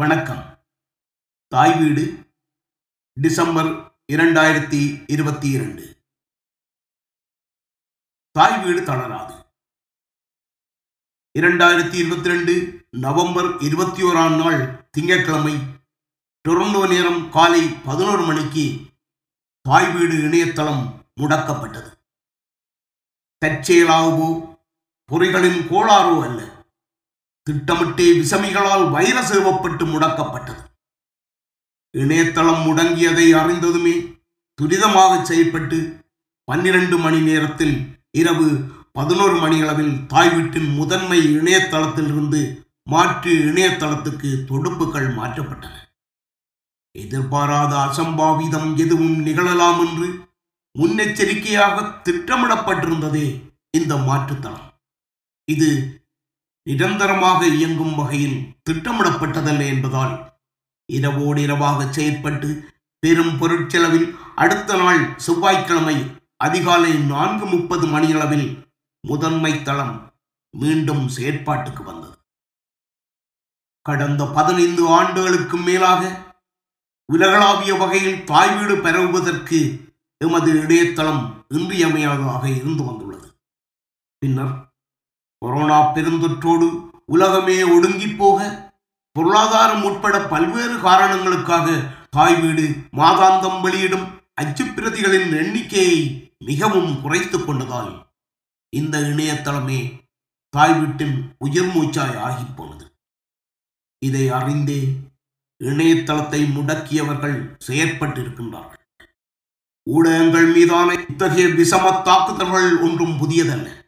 வணக்கம். தாய் வீடு டிசம்பர் இரண்டாயிரத்தி இருபத்தி இரண்டு. தாய் வீடு தளராது. இரண்டாயிரத்தி இருபத்தி ரெண்டு நவம்பர் இருபத்தி ஓராம் நாள் திங்கட்கிழமை டொரண்டோ நேரம் காலை பதினோரு மணிக்கு தாய் வீடு இணையதளம் முடக்கப்பட்டது. தற்செயலாகவோ பொறிகளின் கோளாறோ அல்ல. திட்டமிட்டே விசமிகளால் வைரஸ் ஏவப்பட்டு முடக்கப்பட்டது. இணையதளம் முடங்கியதை அறிந்ததுமே துரிதமாக செயல்பட்டு பன்னிரண்டு மணி நேரத்தில் இரவு பதினோரு மணியளவில் தாய் வீட்டின் முதன்மை இணையதளத்திலிருந்து மாற்று இணையதளத்துக்கு தொடுப்புகள் மாற்றப்பட்டன. எதிர்பாராத அசம்பாவிதம் எதுவும் நிகழலாம் என்று முன்னெச்சரிக்கையாக திட்டமிடப்பட்டிருந்ததே இந்த மாற்றுத்தளம். இது நிரந்தரமாக இயங்கும் வகையில் திட்டமிடப்பட்டதல்ல என்பதால் இரவோடு இரவாக செயற்பட்டு பெரும் பொருட்செலவில் அடுத்த நாள் செவ்வாய்க்கிழமை அதிகாலை நான்கு முப்பது மணியளவில் முதன்மை தளம் மீண்டும் செயற்பாட்டுக்கு வந்தது. கடந்த பதினைந்து ஆண்டுகளுக்கும் மேலாக உலகளாவிய வகையில் தாய் வீடு பரவுவதற்கு எமது இடையத்தளம் இன்றியமையாததாக இருந்து வந்துள்ளது. பின்னர் கொரோனா பெருந்தொற்றோடு உலகமே ஒடுங்கி போக பொருளாதாரம் உட்பட பல்வேறு காரணங்களுக்காக தாய் வீடு மாதாந்தம் வெளியிடும் அச்சுப்பிரதிகளின் எண்ணிக்கையை மிகவும் குறைத்துக் கொண்டதால் இந்த இணையதளமே தாய் வீட்டின் உயிர் மூச்சாய் ஆகிப் போனது. இதை அறிந்தே இணையதளத்தை முடக்கியவர்கள் செயற்பட்டிருக்கின்றார்கள். ஊடகங்கள் மீதான இத்தகைய விஷம தாக்குதல்கள் ஒன்றும் புதியதல்ல.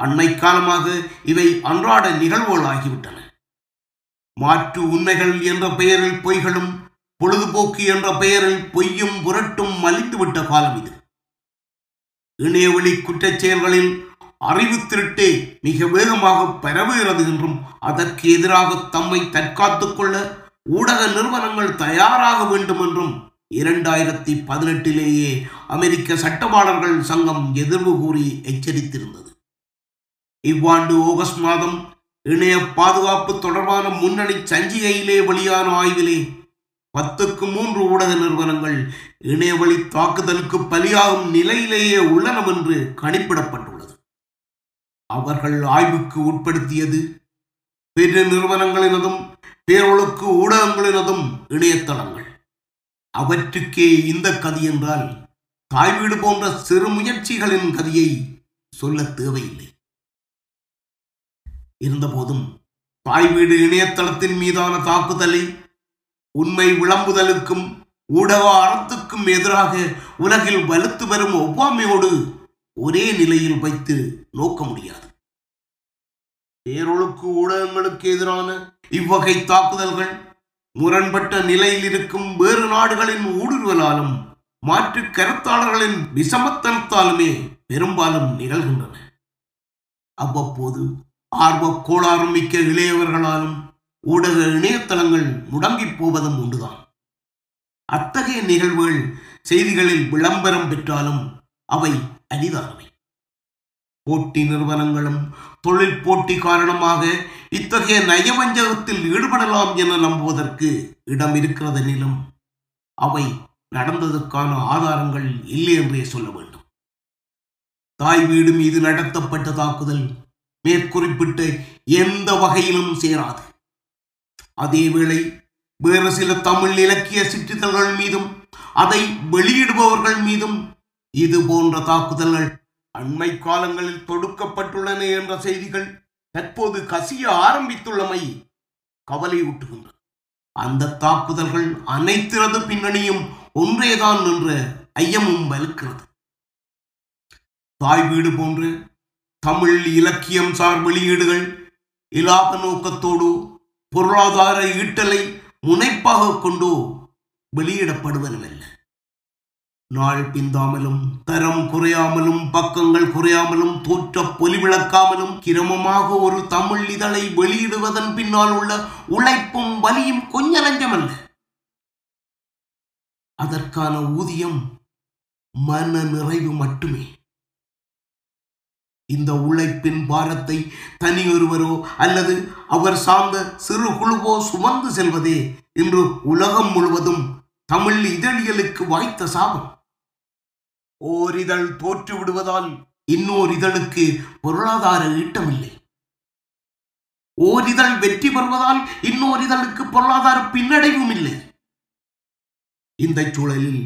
அண்மை காலமாக இவை அன்றாட நிகழ்வுகள் ஆகிவிட்டன. மாற்று உண்மைகள் என்ற பெயரில் பொய்களும் பொழுதுபோக்கு என்ற பெயரில் பொய்யும் புரட்டும் மலிந்துவிட்ட காலம் இது. இணையவெளி குற்றச் செயல்களில் அறிவு திருட்டே மிக வேகமாக பரவுகிறது என்றும் அதற்கு எதிராக தம்மை தற்காத்துக் கொள்ள ஊடக நிறுவனங்கள் தயாராக வேண்டும் என்றும் இரண்டாயிரத்தி பதினெட்டிலேயே அமெரிக்க சட்டவாளர்கள் சங்கம் எதிர்வு கூறி எச்சரித்திருந்தது. இவ்வாண்டு ஆகஸ்ட் மாதம் இணைய பாதுகாப்பு தொடர்பான முன்னணி சஞ்சிகையிலே வெளியான ஆய்விலே பத்துக்கு மூன்று ஊடக நிறுவனங்கள் இணையவழி தாக்குதலுக்கு பலியாகும் நிலையிலேயே உள்ளனம் என்று கணிப்பிடப்பட்டுள்ளது. அவர்கள் ஆய்வுக்கு உட்படுத்தியது பெரு நிறுவனங்களினதும் பேரொழுக்கு ஊடகங்களினதும் இணையதளங்கள். அவற்றுக்கே இந்த கதி என்றால் தாய் வீடு போன்ற சிறு முயற்சிகளின் கதியை சொல்ல தேவையில்லை. இருந்தபோதும் தாய் வீடு இணையதளத்தின் மீதான தாக்குதலை உண்மை விளம்புதலுக்கும் ஊடக அறத்துக்கும் எதிராக உலகில் வலுத்து வரும் ஒவ்வாமையோடு ஒரே நிலையில் வைத்து நோக்க முடியாது. பேரொழுக்கு ஊடகங்களுக்கு எதிரான இவ்வகை தாக்குதல்கள் முரண்பட்ட நிலையில் இருக்கும் வேறு நாடுகளின் ஊடுருவலாலும் மாற்று கருத்தாளர்களின் விஷமத்தனத்தாலுமே பெரும்பாலும் நிகழ்கின்றன. அவ்வப்போது ஆர்வக் கோளாறு மிக்க இளையவர்களாலும் ஊடக இணையதளங்கள் முடங்கி போவதும் உண்டுதான். அத்தகைய நிகழ்வுகள் செய்திகளில் விளம்பரம் பெற்றாலும் அவை அரிதானவை. போட்டி நிறுவனங்களும் தொழில் போட்டி காரணமாக இத்தகைய நயவஞ்சகத்தில் ஈடுபடலாம் என நம்புவதற்கு இடம் இருக்கிறதெனிலும் அவை நடந்ததற்கான ஆதாரங்கள் இல்லை என்றே சொல்ல வேண்டும். தாய் வீடு மீது நடத்தப்பட்ட தாக்குதல் மேற்குறிப்பிட்டு எந்த வகையிலும் சேராது. அதேவேளை வேறு சில தமிழ் இலக்கிய சிற்றிதழ்கள் மீதும் அதை வெளியிடுபவர்கள் மீதும் இது போன்ற தாக்குதல்கள் அண்மை காலங்களில் தொடுக்கப்பட்டுள்ளன என்ற செய்திகள் தற்போது கசிய ஆரம்பித்துள்ளமை கவலையூட்டுகின்றன அந்த தாக்குதல்கள் அனைத்திரது பின்னணியும் ஒன்றேதான் என்ற ஐயமும் வலுக்கிறது. தாய் வீடு போன்று தமிழ் இலக்கியம் சார் வெளியீடுகள். இலாப நோக்கத்தோடு பொருளாதார ஈட்டலை முனைப்பாக கொண்டு வெளியிடப்படுவனவல்ல. நாள் பிந்தாமலும் தரம் குறையாமலும் பக்கங்கள் குறையாமலும் தோற்ற பொலிவிளக்காமலும் கிரமமாக ஒரு தமிழ் இதழை வெளியிடுவதன் பின்னால் உள்ள உழைப்பும் வலியும் கொஞ்ச நஞ்சமல்ல அதற்கான ஊதியம் மன நிறைவு மட்டுமே. இந்த உழைப்பின் பாரத்தை தனியொருவரோ அல்லது அவர் சார்ந்த சிறு குழுவோ சுமந்து செல்வதே இன்று உலகம் முழுவதும் தமிழ் இதழியலுக்கு வாய்த்த சாபம். ஓர் இதழ் தோற்று விடுவதால் இன்னொரு இதழுக்கு பொருளாதார ஈட்டமில்லை. ஓர் இதழ் வெற்றி பெறுவதால் இன்னொரு இதழுக்கு பொருளாதார பின்னடைவும் இல்லை. இந்த சூழலில்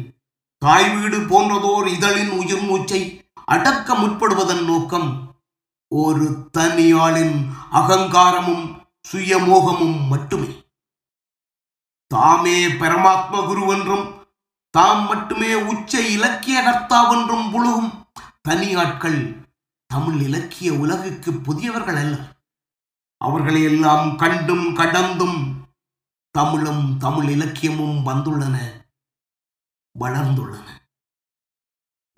தாய் வீடு போன்றதோர் இதழின் உயிர் மூச்சை அடக்க முற்படுவதன் நோக்கம் ஒரு தனியாளின் அகங்காரமும் சுயமோகமும் மட்டுமே. தாமே பரமாத்ம குருவென்றும் தாம் மட்டுமே உச்ச இலக்கிய கர்த்தாவென்றும் புழுகும் தனியாட்கள் தமிழ் இலக்கிய உலகுக்கு புதியவர்கள் அல்ல. அவர்களை எல்லாம் கண்டும் கடந்தும் தமிழும் தமிழ் இலக்கியமும் வந்துள்ளன வளர்ந்துள்ளன.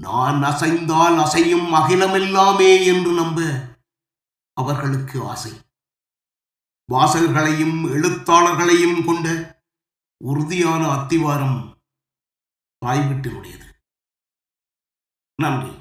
நான் அசைந்தால் அசையும் அகிலமெல்லாமே என்று நம்ப அவர்களுக்கு ஆசை. வாசகர்களையும் எழுத்தாளர்களையும் கொண்ட உறுதியான அத்திவாரம் தாய்வீட்டினுடையது. நன்றி.